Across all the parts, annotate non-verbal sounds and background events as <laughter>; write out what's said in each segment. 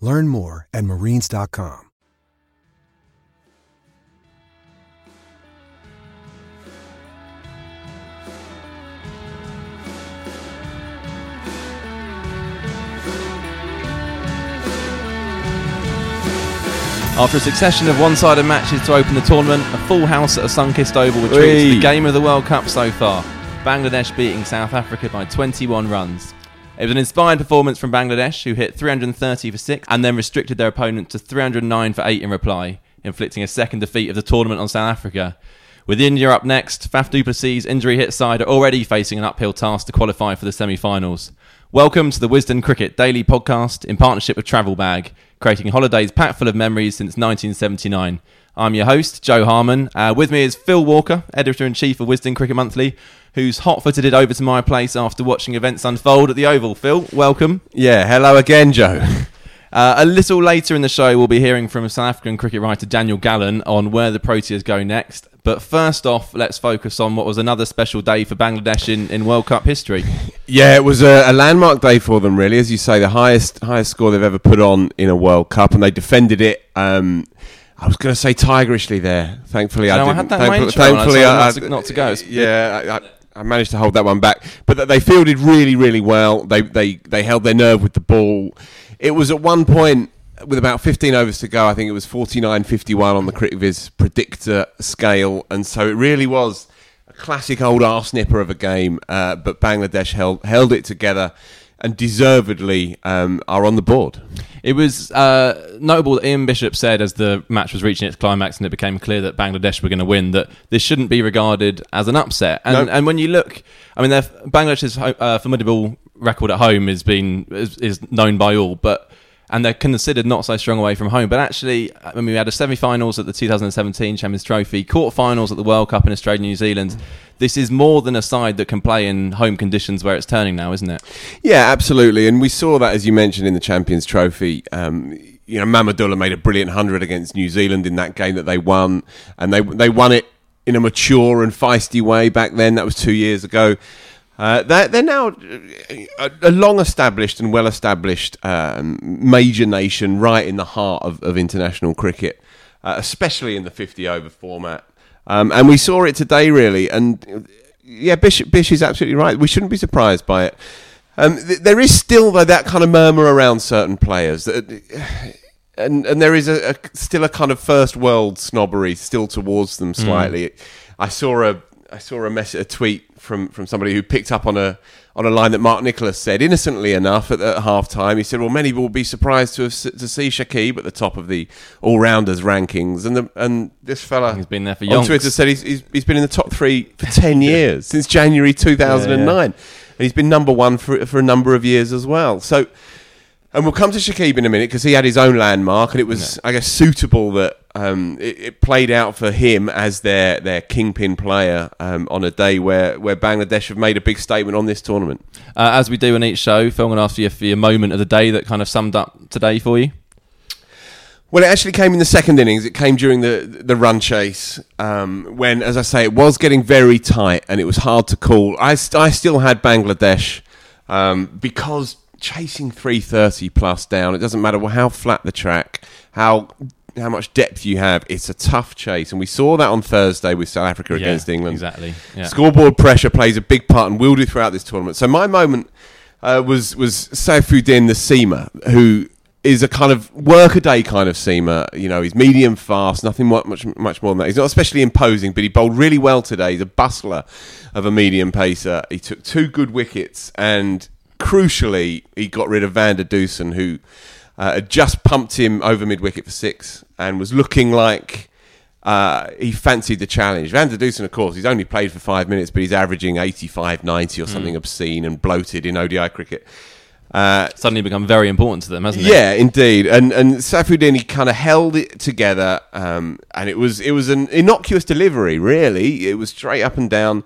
Learn more at marines.com. After a succession of one-sided matches to open the tournament, a full house at a sun-kissed oval which reached the game of the World Cup so far. Bangladesh beating South Africa by 21 runs. It was an inspired performance from Bangladesh, who hit 330 for 6 and then restricted their opponent to 309 for 8 in reply, inflicting a second defeat of the tournament on South Africa. With India up next, Faf du Plessis' injury hit side are already facing an uphill task to qualify for the semi finals. Welcome to the Wisden Cricket Daily Podcast in partnership with Travel Bag, creating holidays packed full of memories since 1979. I'm your host, Jo Harman. Uh, with me is Phil Walker, editor in chief of Wisden Cricket Monthly, who's hot footed it over to my place after watching events unfold at the Oval. Phil, welcome. Yeah, hello again, Jo. <laughs> Uh, a little later in the show, we'll be hearing from South African cricket writer Daniel Gallan on where the Proteas go next. But first off, let's focus on what was another special day for Bangladesh in, in World Cup history. <laughs> Yeah, it was a, a landmark day for them, really. As you say, the highest highest score they've ever put on in a World Cup, and they defended it. Um, I was going to say tigerishly there. Thankfully, I No, I didn't. had that Thankfully, and I I- not to- not to go. Yeah, I, I, managed to hold that one back, but they fielded really, really well. They they they held their nerve with the ball. It was at one point with about 15 overs to go. I think it was 49-51 on the CricViz predictor scale, and so it really was a classic old arse nipper of a game. Uh, but Bangladesh held held it together. And deservedly um, are on the board. It was uh, notable that Ian Bishop said as the match was reaching its climax and it became clear that Bangladesh were going to win that this shouldn't be regarded as an upset. And, No. and when you look, I mean, Bangladesh's uh, formidable record at home is been is, is known by all, but and they're considered not so strong away from home. But actually, I mean, we had a semi-finals at the 2017 Champions Trophy, quarter-finals at the World Cup in Australia, and New Zealand. This is more than a side that can play in home conditions where it's turning now, isn't it? Yeah, absolutely. And we saw that, as you mentioned, in the Champions Trophy. Um, you know, Mahmudullah made a brilliant 100 against New Zealand in that game that they won. And they, they won it in a mature and feisty way back then. That was two years ago. Uh, they're, they're now a, a long established and well established um, major nation right in the heart of, of international cricket, uh, especially in the 50 over format. Um, and we saw it today, really. And uh, yeah, Bish, Bish is absolutely right. We shouldn't be surprised by it. Um, th- there is still though that kind of murmur around certain players, that, and and there is a, a still a kind of first world snobbery still towards them slightly. I saw a I saw a mess a tweet from, from somebody who picked up on a on a line that Mark Nicholas said innocently enough at, at half time. He said, "Well, many will be surprised to have, to see Shakib at the top of the all rounders rankings." And the, and this fella He's been there for on. Twitter said he's, he's, he's been in the top three for <laughs> ten years since January two thousand and nine, and he's been number one for for a number of years as well. So. And we'll come to Shakib in a minute because he had his own landmark, and it was, I guess, suitable that um, it, it played out for him as their, their kingpin player um, on a day where, where Bangladesh have made a big statement on this tournament. Uh, as we do in each show, Phil, I'm going to ask you for your moment of the day that kind of summed up today for you. Well, it actually came in the second innings. It came during the the run chase um, when, as I say, it was getting very tight and it was hard to call. I, st- I still had Bangladesh um, because chasing 330 plus down, it doesn't matter how flat the track, how how much depth you have. It's a tough chase, and we saw that on Thursday with South Africa Yeah, against England. exactly, yeah. Scoreboard pressure plays a big part and will do throughout this tournament. So my moment uh, was was Saifuddin the seamer, who is a kind of workaday kind of seamer. You know, he's medium fast, nothing much much more than that. He's not especially imposing, but he bowled really well today. He's a bustler of a medium pacer. He took two good wickets, and crucially, he got rid of Van der Dussen, who uh, had just pumped him over mid wicket for six and was looking like. Uh, he fancied the challenge. Van der Dussen, of course, he's only played for five minutes, but he's averaging 85, 90 or something obscene and bloated in ODI cricket. Uh, Suddenly become very important to them, hasn't it? yeah, indeed. And and Saifuddin he kind of held it together, um, and it was it was an innocuous delivery. Really, it was straight up and down,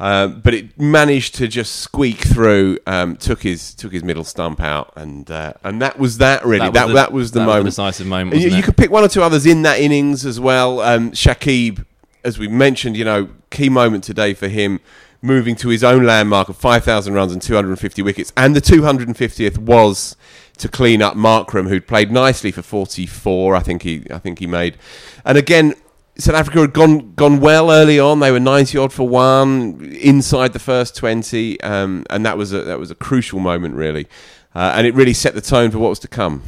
uh, but it managed to just squeak through. Um, took his took his middle stump out, and uh, and that was that. Really, that that was the, that moment. decisive moment. And you, wasn't you it? could pick one or two others in that innings as well. Um, Shakib, as we mentioned, you know, key moment today for him, moving to his own landmark of 5,000 runs and 250 wickets. And the 250th was to clean up Markram, who'd played nicely for 44. I think he, I think he made. And again. South Africa had gone gone well early on. They were ninety odd for one inside the first twenty, um, and that was a that was a crucial moment really, uh, and it really set the tone for what was to come.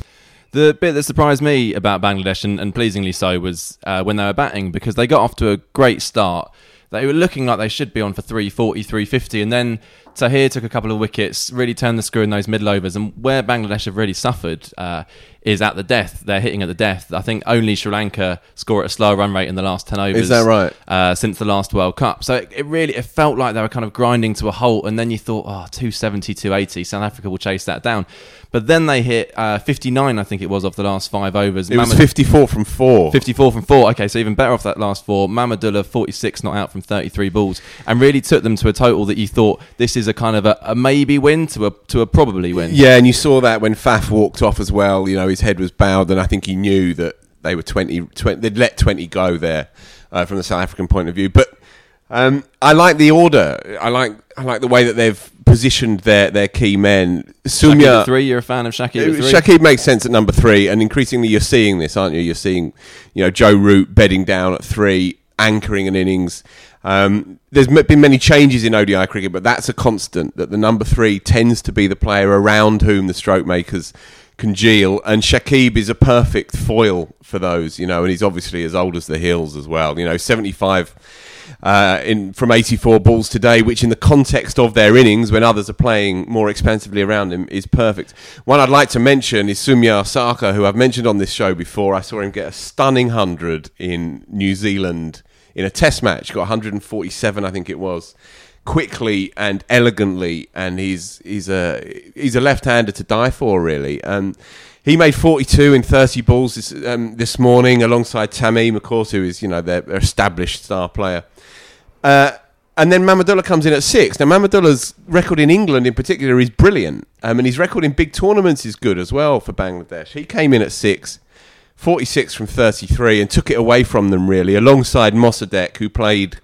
The bit that surprised me about Bangladesh, and, and pleasingly so, was uh, when they were batting because they got off to a great start. They were looking like they should be on for 340, 350, and then Tahir took a couple of wickets, really turned the screw in those middle overs. And where Bangladesh have really suffered uh, is at the death. They're hitting at the death. I think only Sri Lanka score at a slower run rate in the last 10 overs. Is that right? Uh, since the last World Cup. So it, it really it felt like they were kind of grinding to a halt, and then you thought, oh, 270, 280, South Africa will chase that down. But then they hit uh, 59, I think it was, off the last five overs. It was 54 from four. 54 from four. Okay, so even better off that last four. Mahmudullah, 46 not out from 33 balls, and really took them to a total that you thought this is a kind of a, a maybe win to a to a probably win. Yeah, and you saw that when Faf walked off as well. You know, his head was bowed, and I think he knew that they were 20, 20 they'd let 20 go there uh, from the South African point of view. But um, I like the order. I like I like the way that they've positioned their, their key men. Soumya, three. You're a fan of Shakib. Shakib makes sense at number three, and increasingly you're seeing this, aren't you? You're seeing, you know, Joe Root bedding down at three, anchoring an innings. Um, there's been many changes in ODI cricket, but that's a constant. That the number three tends to be the player around whom the stroke makers congeal, and Shakib is a perfect foil for those. You know, and he's obviously as old as the hills as well. You know, 75 uh, in from 84 balls today, which in the context of their innings, when others are playing more expansively around him, is perfect. One I'd like to mention is Soumya Sarkar, who I've mentioned on this show before. I saw him get a stunning 100 in New Zealand in a test match, got 147, I think it was. Quickly and elegantly, and he's he's a he's a left-hander to die for, really. And he made 42 in 30 balls this um, this morning, alongside Tamim of course, who is you know their, their established star player. Uh, and then Mahmudullah comes in at six. Now, Mahmudullah's record in England in particular is brilliant. Um, and his record in big tournaments is good as well for Bangladesh. He came in at six, 46 from 33, and took it away from them, really, alongside Mosaddek, who played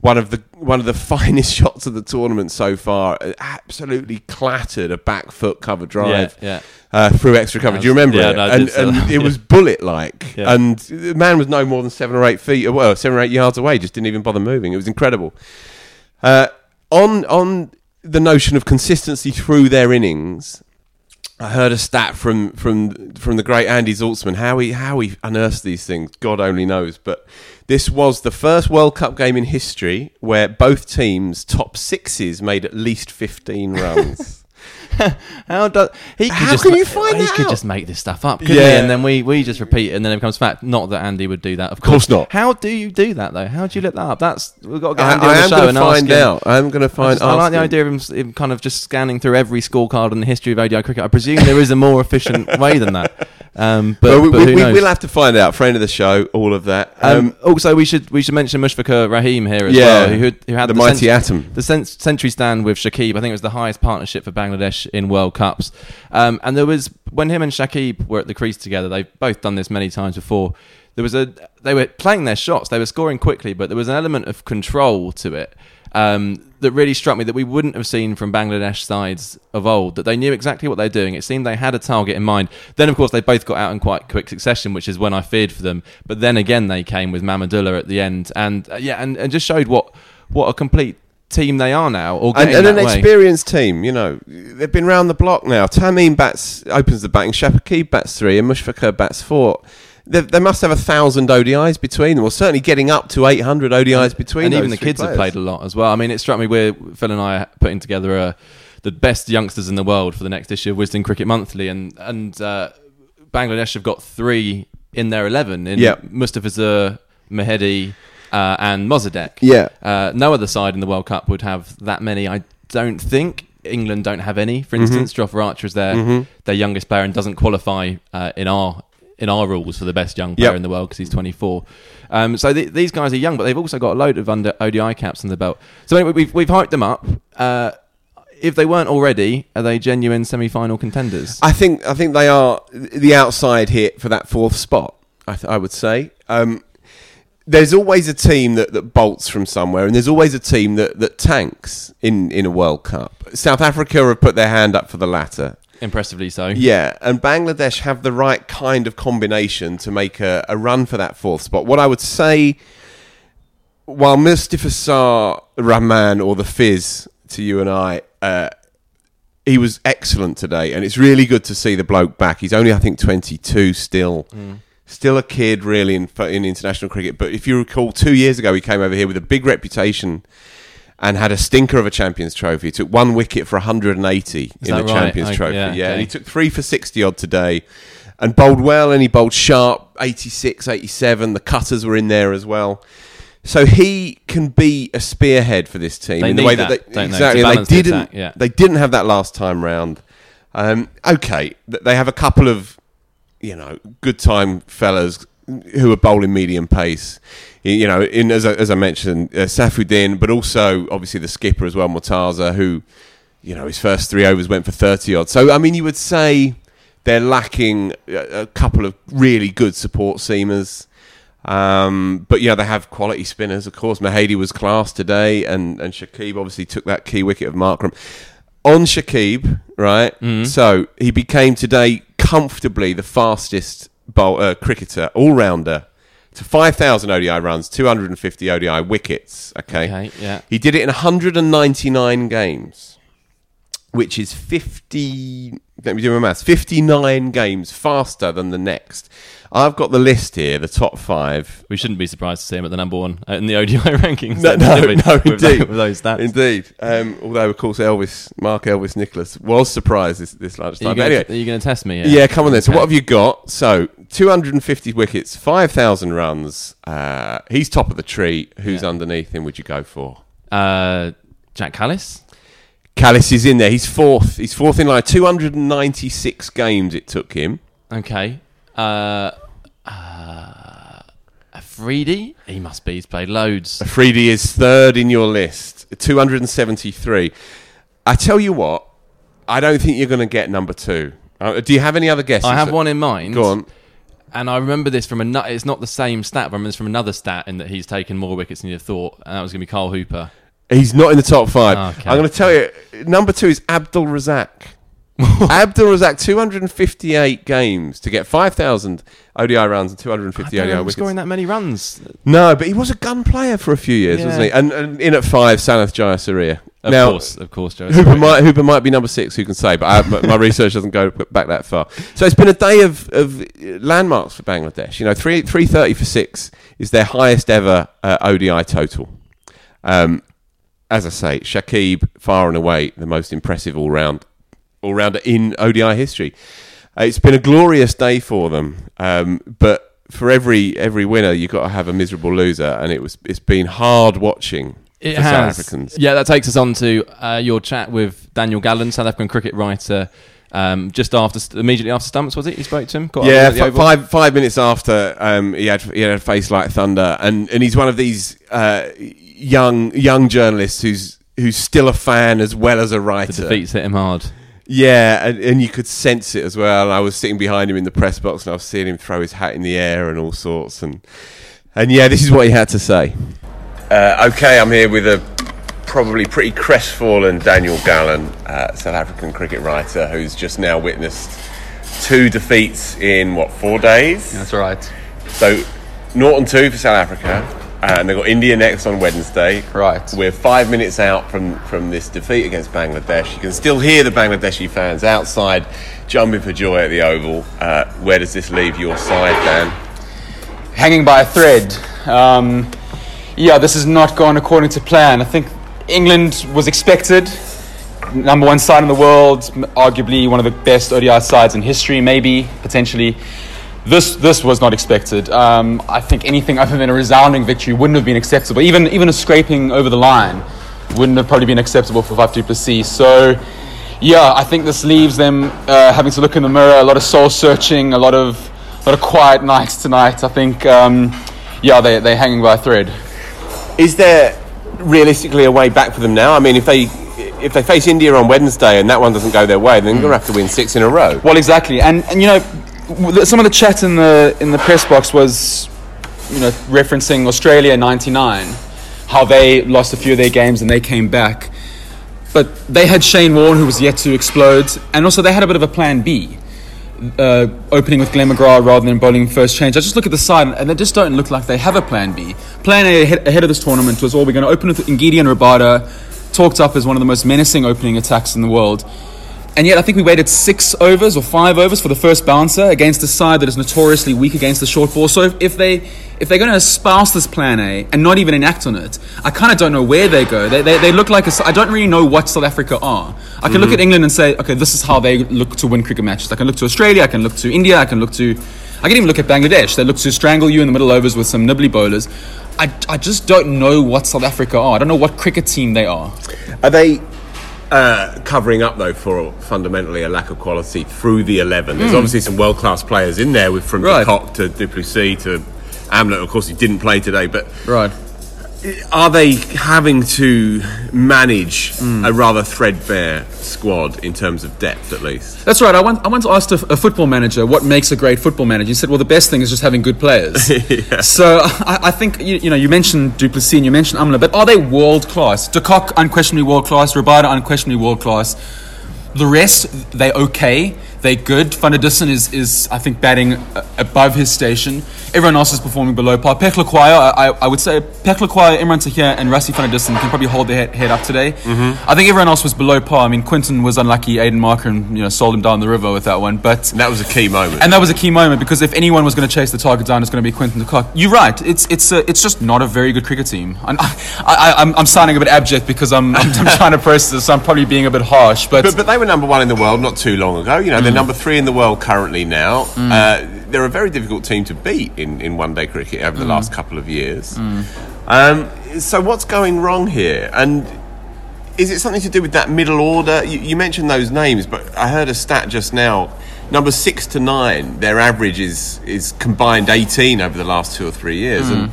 one of the one of the <laughs> finest shots of the tournament so far. Uh, Absolutely clattered a back foot cover drive yeah. Uh, through extra cover. Do you remember Yeah, it? no, and and that. it was <laughs> bullet like. Yeah. And the man was no more than seven or eight feet, well, seven or eight yards away. Just didn't even bother moving. It was incredible. Uh, on on the notion of consistency through their innings, I heard a stat from from from the great Andy Zaltzman. How he how he unearths these things, God only knows. But this was the first World Cup game in history where both teams' top sixes made at least fifteen <laughs> runs. <laughs> How does he? Could How just can you find He that could out? just make this stuff up, Yeah. he? And then we, we just repeat it, and then it becomes fact. Not that Andy would do that, of course not. How do you do that though? How do you look that up? That's we've got to get I, Andy on I the show and to ask find him. out. I'm going to I, find. just- I like the idea of him, him kind of just scanning through every scorecard in the history of ODI cricket. I presume there is a more efficient <laughs> way than that. Um, but, Well, we, but we, who we knows? will have to find out. Friend of the show, all of that. Um, Um, also, we should we should mention Mushfiqur Rahim here as Yeah, well, who, had- who had the the, mighty cent- atom. the cent- century stand with Shakib. I think it was the highest partnership for Bangladesh in World Cups. Um, and there was when him and Shakib were at the crease together. They've both done this many times before. There was a they were playing their shots. They were scoring quickly, but there was an element of control to it. Um, that really struck me that we wouldn't have seen from Bangladesh sides of old. That they knew exactly what they're doing. It seemed they had a target in mind. Then, of course, they both got out in quite quick succession, which is when I feared for them. But then again, they came with Mahmudullah at the end, and uh, yeah, and, and just showed what what a complete team they are now. Or and, and an way. experienced team, you know, they've been round the block now. Tamim bats opens the batting, Shakib bats three, and Mushfiqur bats four. They, they must have a thousand ODIs between them, or certainly getting up to eight hundred ODIs between. Them. And even the kids have played a lot as well. I mean, it struck me we're Phil and I are putting together a, the best youngsters in the world for the next issue of Wisden Cricket Monthly, and and uh, Bangladesh have got three in their eleven in Yeah. Mustafizur, Mehidy, uh, and Mosaddek. Yeah. uh, no other side in the World Cup would have that many. I don't think. England don't have any. Mm-hmm. For instance, Jofra Archer is their their youngest player and doesn't qualify uh, in our in our rules for the best young player Yep. in the world because he's 24. Um, so th- these guys are young, but they've also got a load of under ODI caps in the belt. So anyway, we've we've hyped them up. Uh, if they weren't already, are they genuine semi-final contenders? I think I think they are the outside hit for that fourth spot. I, th- I would say. Um, there's always a team that, that bolts from somewhere, and there's always a team that, that tanks in, in a World Cup. South Africa have put their hand up for the latter. Impressively so. Yeah, and Bangladesh have the right kind of combination to make a, a run for that fourth spot. What I would say, while Mustafizur Rahman or the Fizz to you and I, uh, he was excellent today, and it's really good to see the bloke back. He's only, I think, 22 still. Still a kid, really, in, in international cricket. But if you recall, two years ago, he came over here with a big reputation and had a stinker of a Champions Trophy. He took one wicket for 180 in the right? Champions I- Trophy. yeah, Yeah, and okay. he took three for 60 odd today and bowled well, and he bowled sharp 86, 87. The cutters were in there as well. So he can be a spearhead for this team They in the way that, that, they exactly they didn't attack, yeah. they didn't have that last time round. Um, okay, they have a couple of you know good time fellas who are bowling medium pace. You know, in as I, as I mentioned, uh, Saifuddin, but also obviously the skipper as well, Mortaza, who you know his first three overs went for thirty odd. So I mean, you would say they're lacking a, a couple of really good support seamers. Um, but yeah, they have quality spinners, of course. Mehidy was class today, and, and Shakib obviously took that key wicket of Markram. On Shakib, right? So he became today comfortably the fastest bowl, uh, cricketer, all rounder, to 5,000 ODI runs, 250 ODI wickets. Okay. Okay, yeah. He did it in 199 games, which is 50. Let me do my maths. 59 games faster than the next. I've got the list here, the top five. We shouldn't be surprised to see him at the number one uh, in the ODI <laughs> rankings. No, no, we? no, with, indeed. tho- with those stats. Indeed. Um, although, of course, Elvis, Mark Elvis Nicholas was surprised this, this lunchtime. Gonna- anyway, are you going to test me? Here? yeah, come on then. So, what have you got? So, 250 wickets, 5,000 runs. Uh, he's top of the tree. Who's Yeah. underneath him would you go for? Uh, Jacques Kallis. Kallis is in there. He's fourth. He's fourth in line. 296 games it took him. Okay. Uh, uh, Afridi. He must be. He's played loads. Afridi is third in your list, 273. I tell you what, I don't think you're going to get number two. Uh, do you have any other guesses? I have one in mind. Go on. And I remember this from another. It's not the same stat. But I remember this from another stat in that he's taken more wickets than you'd thought, and that was going to be Carl Hooper. He's not in the top five. Okay. I'm going to tell you, number two is Abdul Razzaq. <laughs> Abdul Razzaq, 258 games to get 5,000 ODI runs and 250 I ODI wickets. scoring that many runs. No, but he was a gun player for a few years, Yeah. wasn't he? And, and in at five, Sanath Jayasuriya. Of now, course, of course, Jo. Hooper might, Hooper might be number six, who can say, but I, <laughs> my, my research doesn't go back that far. So it's been a day of, of landmarks for Bangladesh. You know, three, 330 for six is their highest ever uh, ODI total. Um, as I say, Shakib, far and away the most impressive all round all rounder in ODI history. Uh, it's been a glorious day for them, um, but for every every winner, you've got to have a miserable loser, and it was it's been hard watching It for has. South Africans. Yeah, that takes us on to uh, your chat with Daniel Gallan, South African cricket writer Um, just after, immediately after stumps, was it? You spoke to him. Got yeah, f- five five minutes after um, he had he had a face like thunder, and, and he's one of these uh, young young journalists who's who's still a fan as well as a The writer. defeats hit him hard. Yeah, and, and you could sense it as well. I was sitting behind him in the press box, and I was seeing him throw his hat in the air and all sorts. And and yeah, this is what he had to say. Uh, okay, I'm here with a probably pretty crestfallen Daniel Gallan, uh, South African cricket writer, who's just now witnessed two defeats in what four days. That's right. So, Norton two for South Africa, and they've got India next on Wednesday. Right. We're five minutes out from, from this defeat against Bangladesh. You can still hear the Bangladeshi fans outside jumping for joy at the Oval. Uh, where does this leave your side, Dan? Hanging by a thread. Um, yeah, this has not gone according to plan. I think England was expected. Number one side in the world, arguably one of the best ODI sides in history, maybe, potentially. This, this was not expected. Um, I think anything other than a resounding victory wouldn't have been acceptable. Even, even a scraping over the line wouldn't have probably been acceptable for Faf du Plessis. So, yeah, I think this leaves them uh, having to look in the mirror, a lot of soul searching, a lot of, a lot of quiet nights tonight. I think, um, yeah, they, they're hanging by a thread. Is there realistically a way back for them now? I mean, if they if they face India on Wednesday and that one doesn't go their way, then they're going to have to win six in a row. Well, exactly, and and you know, some of the chat in the in the press box was, you know, referencing Australia '99, how they lost a few of their games and they came back, but they had Shane Warne who was yet to explode, and also they had a bit of a plan B. Uh, opening with Glenn McGrath rather than bowling first change. I just look at the side and they just don't look like they have a plan B. Plan A ahead, of this tournament was all we're going to open with Ngidi and Rabada, talked up as one of the most menacing opening attacks in the world. And yet, I think we waited six overs or five overs for the first bouncer against a side that is notoriously weak against the short ball. So, if, if they if they're going to espouse this plan A and not even enact on it, I kind of don't know where they go. They, they, they look like a s- I don't really know what South Africa are. I can look mm-hmm. at England and say, okay, this is how they look to win cricket matches. I can look to Australia, I can look to India, I can look to, I can even look at Bangladesh. They look to strangle you in the middle overs with some nibbly bowlers. I, I just don't know what South Africa are. I don't know what cricket team they are. Are they uh, covering up though for fundamentally a lack of quality through the eleven? There's obviously some world class players in there, with from Right. Cock to Duplessis to Amla. Of course, he didn't play today, but Right. Are they having to manage a rather threadbare squad in terms of depth, at least? That's right. I once, I once asked a, a football manager what makes a great football manager. He said, "Well, the best thing is just having good players." <laughs> So I, I think you, you know you mentioned Duplessis and you mentioned Amla, but are they world class? De Kock unquestionably world class. Rabada unquestionably world class. The rest, they okay. They good. Van der Dussen is, is I think batting uh, above his station. Everyone else is performing below par. Phehlukwayo, I, I would say Phehlukwayo, Imran Tahir, and Rassie van der Dussen can probably hold their head, up today. I think everyone else was below par. I mean, Quinton was unlucky. Aiden Markram you know sold him down the river with that one, but. And that was a key moment. And that was a key moment because if anyone was going to chase the target down, it's going to be Quinton de Kock. You're right. It's it's a, it's just not a very good cricket team. And I, I, I'm, I'm sounding a bit abject because I'm, I'm, I'm <laughs> trying to process this. So I'm probably being a bit harsh, but, But, but they were number one in the world not too long ago. You know, they're number three in the world currently now. Uh, they're a very difficult team to beat in, in one day cricket over the last couple of years. Um, so, what's going wrong here? And is it something to do with that middle order? You, you mentioned those names, but I heard a stat just now. Number six to nine, their average is, is combined 18 over the last two or three years. And,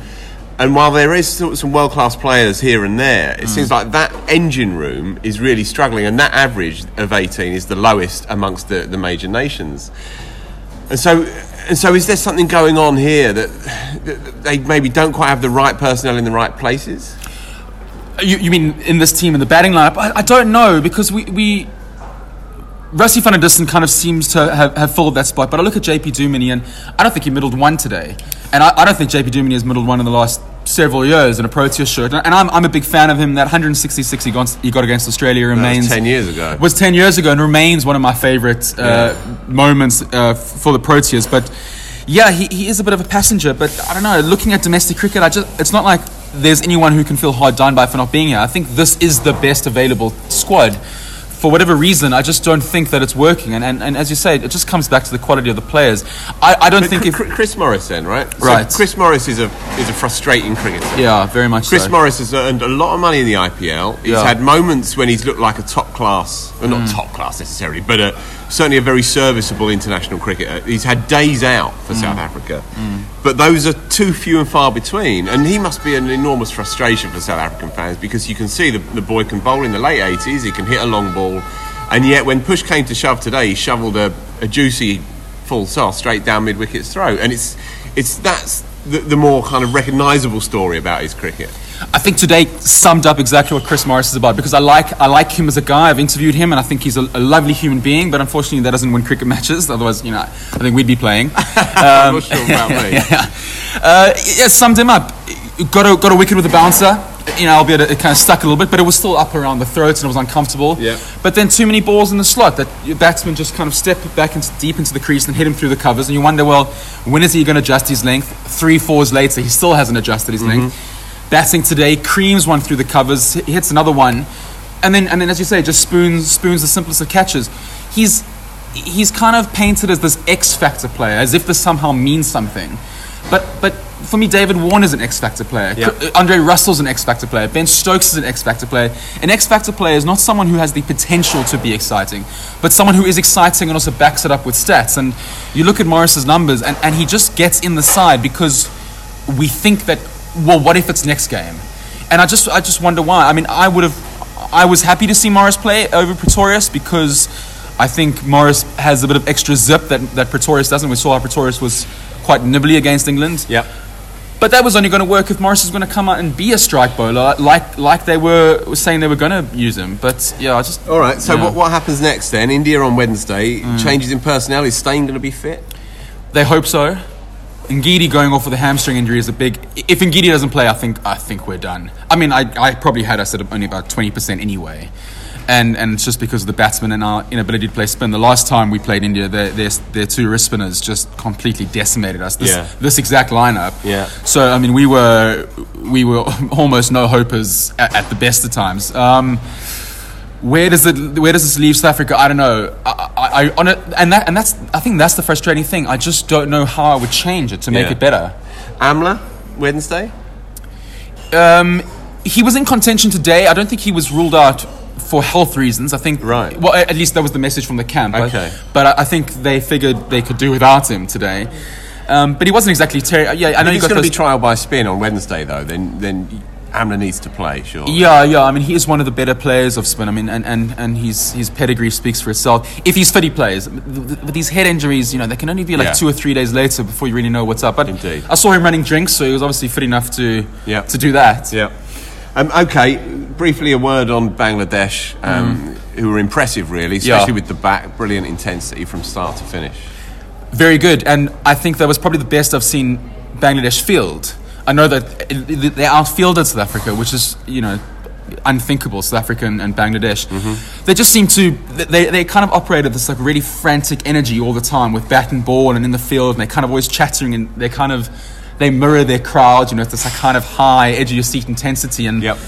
and while there is some world class players here and there, it mm. seems like that engine room is really struggling, and that average of 18 is the lowest amongst the, the major nations. And so, and so, is there something going on here that, that they maybe don't quite have the right personnel in the right places? you, you mean in this team in the batting lineup? I, I don't know because we. we Rusty van der Dussen kind of seems to have, have filled that spot, but I look at JP Duminy and I don't think he middled one today. And I, I don't think JP Duminy has middled one in the last several years in a Proteas shirt. And I'm, I'm a big fan of him. That 166 he got, he got against Australia That was remains. 10 years ago. Was 10 years ago and remains one of my favourite uh, moments uh, for the Proteas. But yeah, he, he is a bit of a passenger. But I don't know, looking at domestic cricket, I just it's not like there's anyone who can feel hard done by for not being here. I think this is the best available squad for whatever reason, I just don't think that it's working. And, and, and as you say, it just comes back to the quality of the players. I, I don't But think if. Chris Morris then, right? So Right. Chris Morris is a is a frustrating cricketer. Yeah, very much Chris so. Morris has earned a lot of money in the IPL. He's Yeah. had moments when he's looked like a top class, well, Mm. not top class necessarily, but a, certainly a very serviceable international cricketer. He's had days out for Mm. South Africa, but those are too few and far between. And he must be an enormous frustration for South African fans because you can see the, the boy can bowl in the late 80s, he can hit a long ball, and yet when push came to shove today, he shoveled a, a juicy full toss straight down mid wicket's throat. And it's, it's that's the, the more kind of recognisable story about his cricket. I think today summed up exactly what Chris Morris is about because I like I like him as a guy. I've interviewed him and I think he's a, a lovely human being. But unfortunately, that doesn't win cricket <laughs> matches. Otherwise, you know, I think we'd be playing. <laughs> I'm not sure about me. <laughs> yeah, uh, yeah, summed him up. Got a got a wicket with a bouncer. You know, albeit it kind of stuck a little bit, but it was still up around the throat and it was uncomfortable. Yeah. But then too many balls in the slot that your batsman just kind of step back into, deep into the crease and hit him through the covers, and you wonder, well, when is he going to adjust his length? Three fours later, he still hasn't adjusted his Mm-hmm. length. Batting today, creams one through the covers, hits another one, and then and then as you say, just spoons spoons the simplest of catches. He's he's kind of painted as this X factor player, as if this somehow means something. But but for me, David Warner's an X factor player. Yeah. Cr- uh, Andre Russell's an X factor player. Ben Stokes is an X factor player. An X factor player is not someone who has the potential to be exciting, but someone who is exciting and also backs it up with stats. And you look at Morris's numbers, and, and he just gets in the side because we think that well, what if it's next game? And I just I just wonder why. I mean, I would have I was happy to see Morris play over Pretorius because I think Morris has a bit of extra zip that, that Pretorius doesn't. We saw how Pretorius was quite nibbly against England. Yep. But that was only going to work if Morris is going to come out and be a strike bowler, like like they were saying they were going to use him. But yeah, I just All right. So Yeah. what, what happens next then? India on Wednesday. Mm. Changes in personnel. Is Steyn going to be fit? They hope so. Ngidi going off with a hamstring injury is a big. If Ngidi doesn't play, I think I think we're done. I mean, I, I probably had us at only about twenty percent anyway, and and it's just because of the batsmen and our inability to play spin. The last time we played India, their their, their two wrist spinners just completely decimated us. This, Yeah. this exact lineup. Yeah. So I mean, we were we were <laughs> almost no hopers at, at the best of times. Um, where does it where does this leave South Africa? I don't know. I, I, I on it, and that and that's I think that's the frustrating thing. I just don't know how I would change it to make Yeah. it better. Amla Wednesday. Um, he was in contention today. I don't think he was ruled out for health reasons. I think Right. Well, at least that was the message from the camp. I- Okay. but I, I think they figured they could do without him today. Um, but he wasn't exactly terrible. Yeah, I know If he it's got going to those- be trial by spin on Wednesday though. Then then Amla needs to play. Sure. Yeah, yeah. I mean, he is one of the better players of spin. I mean, and, and, and his his pedigree speaks for itself. If he's fit, he plays. With these head injuries, you know, they can only be like Yeah. two or three days later before you really know what's up. But Indeed. I saw him running drinks, so he was obviously fit enough to Yeah. to do that. Yeah. Um, okay, briefly a word on Bangladesh, um, who were impressive, really, especially Mm. Yeah. with the back, brilliant intensity from start to finish. Very good, and I think that was probably the best I've seen Bangladesh field. I know that they outfielded South Africa, which is you know unthinkable. South Africa and, and Bangladesh, mm-hmm. they just seem to they, they kind of operated this like really frantic energy all the time with bat and ball and in the field, and they kind of always chattering and they kind of they mirror their crowd. You know, it's this like kind of high edge of your seat intensity and Yep.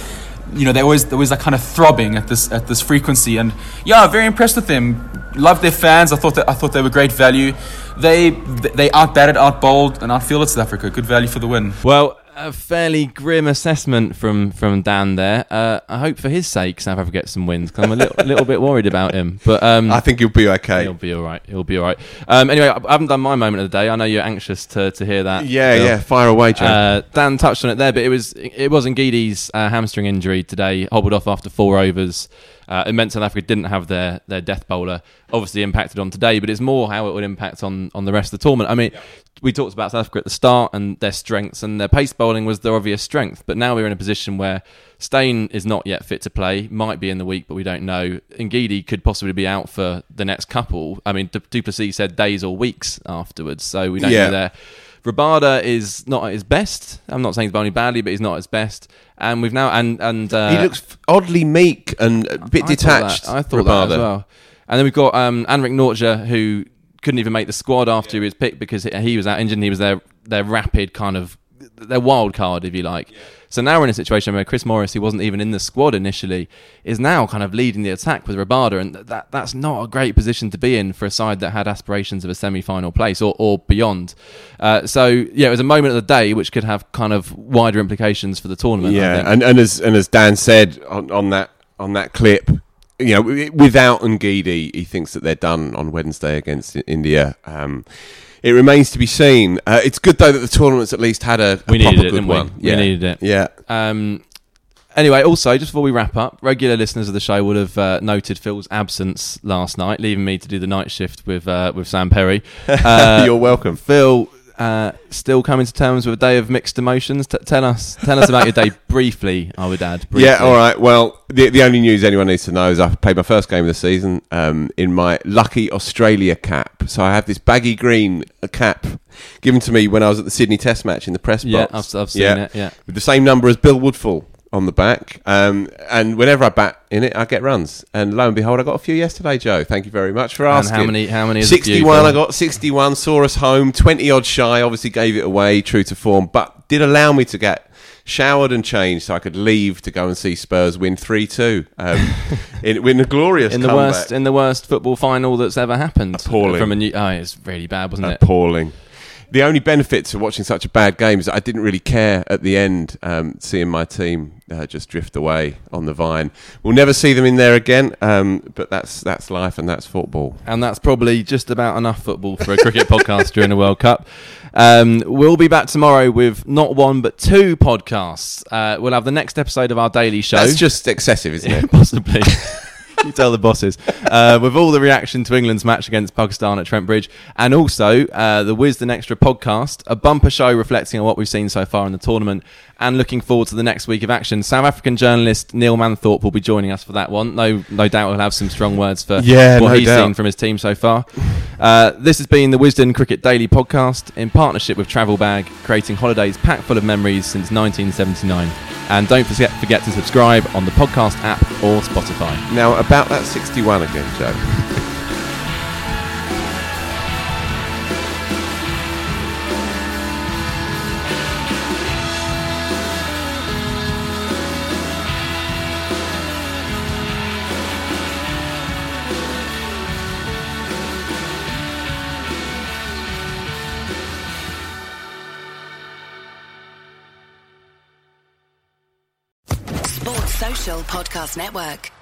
You know, they always they always like kind of throbbing at this at this frequency, and yeah, very impressed with them. Loved their fans. I thought that I thought they were great value. They they outbatted, outbowled, and outfielded South Africa. Good value for the win. Well, a fairly grim assessment from from Dan there. Uh, I hope for his sake South Africa gets some wins 'cause I'm a little, <laughs> little bit worried about him. But um, I think he'll be okay. he'll be all right. He'll be all right. Um, anyway, I haven't done my moment of the day. I know you're anxious to, to hear that. Yeah, Phil. yeah. Fire away, Jo. Uh, Dan touched on it there, but it was it wasn't Gidi's uh, hamstring injury today. Hobbled off after four overs. Uh, it meant South Africa didn't have their, their death bowler. Obviously impacted on today, but it's more how it would impact on, on the rest of the tournament. I mean, we talked about South Africa at the start and their strengths, and their pace bowling was their obvious strength. But now we're in a position where Steyn is not yet fit to play, might be in the week, but we don't know. Ngidi could possibly be out for the next couple. I mean, Du- Duplessis said days or weeks afterwards, so we don't Yeah. know there. Rabada is not at his best. I'm not saying he's bowling badly, but he's not at his best. And we've now and and uh, he looks oddly meek and a bit I detached. Thought that. I thought that as well. And then we've got um, Anrich Nortje, who couldn't even make the squad after he was picked because he- he was out injured. and He was their their rapid kind of their wild card, if you like. So now we're in a situation where Chris Morris, who wasn't even in the squad initially, is now kind of leading the attack with Rabada, and that that's not a great position to be in for a side that had aspirations of a semi-final place or, or beyond. Uh, so yeah, it was a moment of the day which could have kind of wider implications for the tournament. I Yeah, and, and as and as Dan said on, on that on that clip, you know, without Ngidi, he thinks that they're done on Wednesday against India. Um, it remains to be seen. Uh, it's good though that the tournament's at least had a, a We needed it, good we? one. We Yeah. needed it. Yeah. Um, anyway, also, just before we wrap up, regular listeners of the show would have uh, noted Phil's absence last night, leaving me to do the night shift with uh, with Sam Perry. <laughs> Uh, You're welcome. Phil, uh, still coming to terms with a day of mixed emotions. T- tell us, tell us about your day <laughs> briefly. I would add. Briefly. Yeah, all right. Well, the the only news anyone needs to know is I played my first game of the season um, in my lucky Australia cap. So I have this baggy green cap given to me when I was at the Sydney Test match in the press Yeah, box. I've- I've seen it, yeah. with the same number as Bill Woodfull on the back. Um, and whenever I bat in it, I get runs. And lo and behold, I got a few yesterday, Jo. Thank you very much for And asking. how many- how many Sixty-one. I got sixty-one. Saw us home. Twenty odd shy. Obviously gave it away, true to form, but did allow me to get showered and changed so I could leave to go and see Spurs win three two. Um, <laughs> in, in a glorious in the comeback. worst in the worst football final that's ever happened. Appalling. From a new, oh, it's really bad, wasn't it? appalling. The only benefit to watching such a bad game is I didn't really care at the end, um, seeing my team uh, just drift away on the vine. We'll never see them in there again, um, but that's that's life and that's football. And that's probably just about enough football for a cricket <laughs> podcast during the World Cup. Um, we'll be back tomorrow with not one but two podcasts. Uh, we'll have the next episode of our daily show. That's just excessive, isn't it? <laughs> possibly. <laughs> you tell the bosses. Uh, with all the reaction to England's match against Pakistan at Trent Bridge, and also uh, the Wisden Extra podcast, a bumper show reflecting on what we've seen so far in the tournament, and looking forward to the next week of action. South African journalist Neil Manthorpe will be joining us for that one. No, no doubt he'll have some strong words for Yeah, what no he's doubt. seen from his team so far. Uh, this has been the Wisden Cricket Daily podcast in partnership with Travel Bag, creating holidays packed full of memories since 1979. And don't forget, forget to subscribe on the podcast app or Spotify. Now about that sixty-one again, Jo. <laughs> Podcast Network.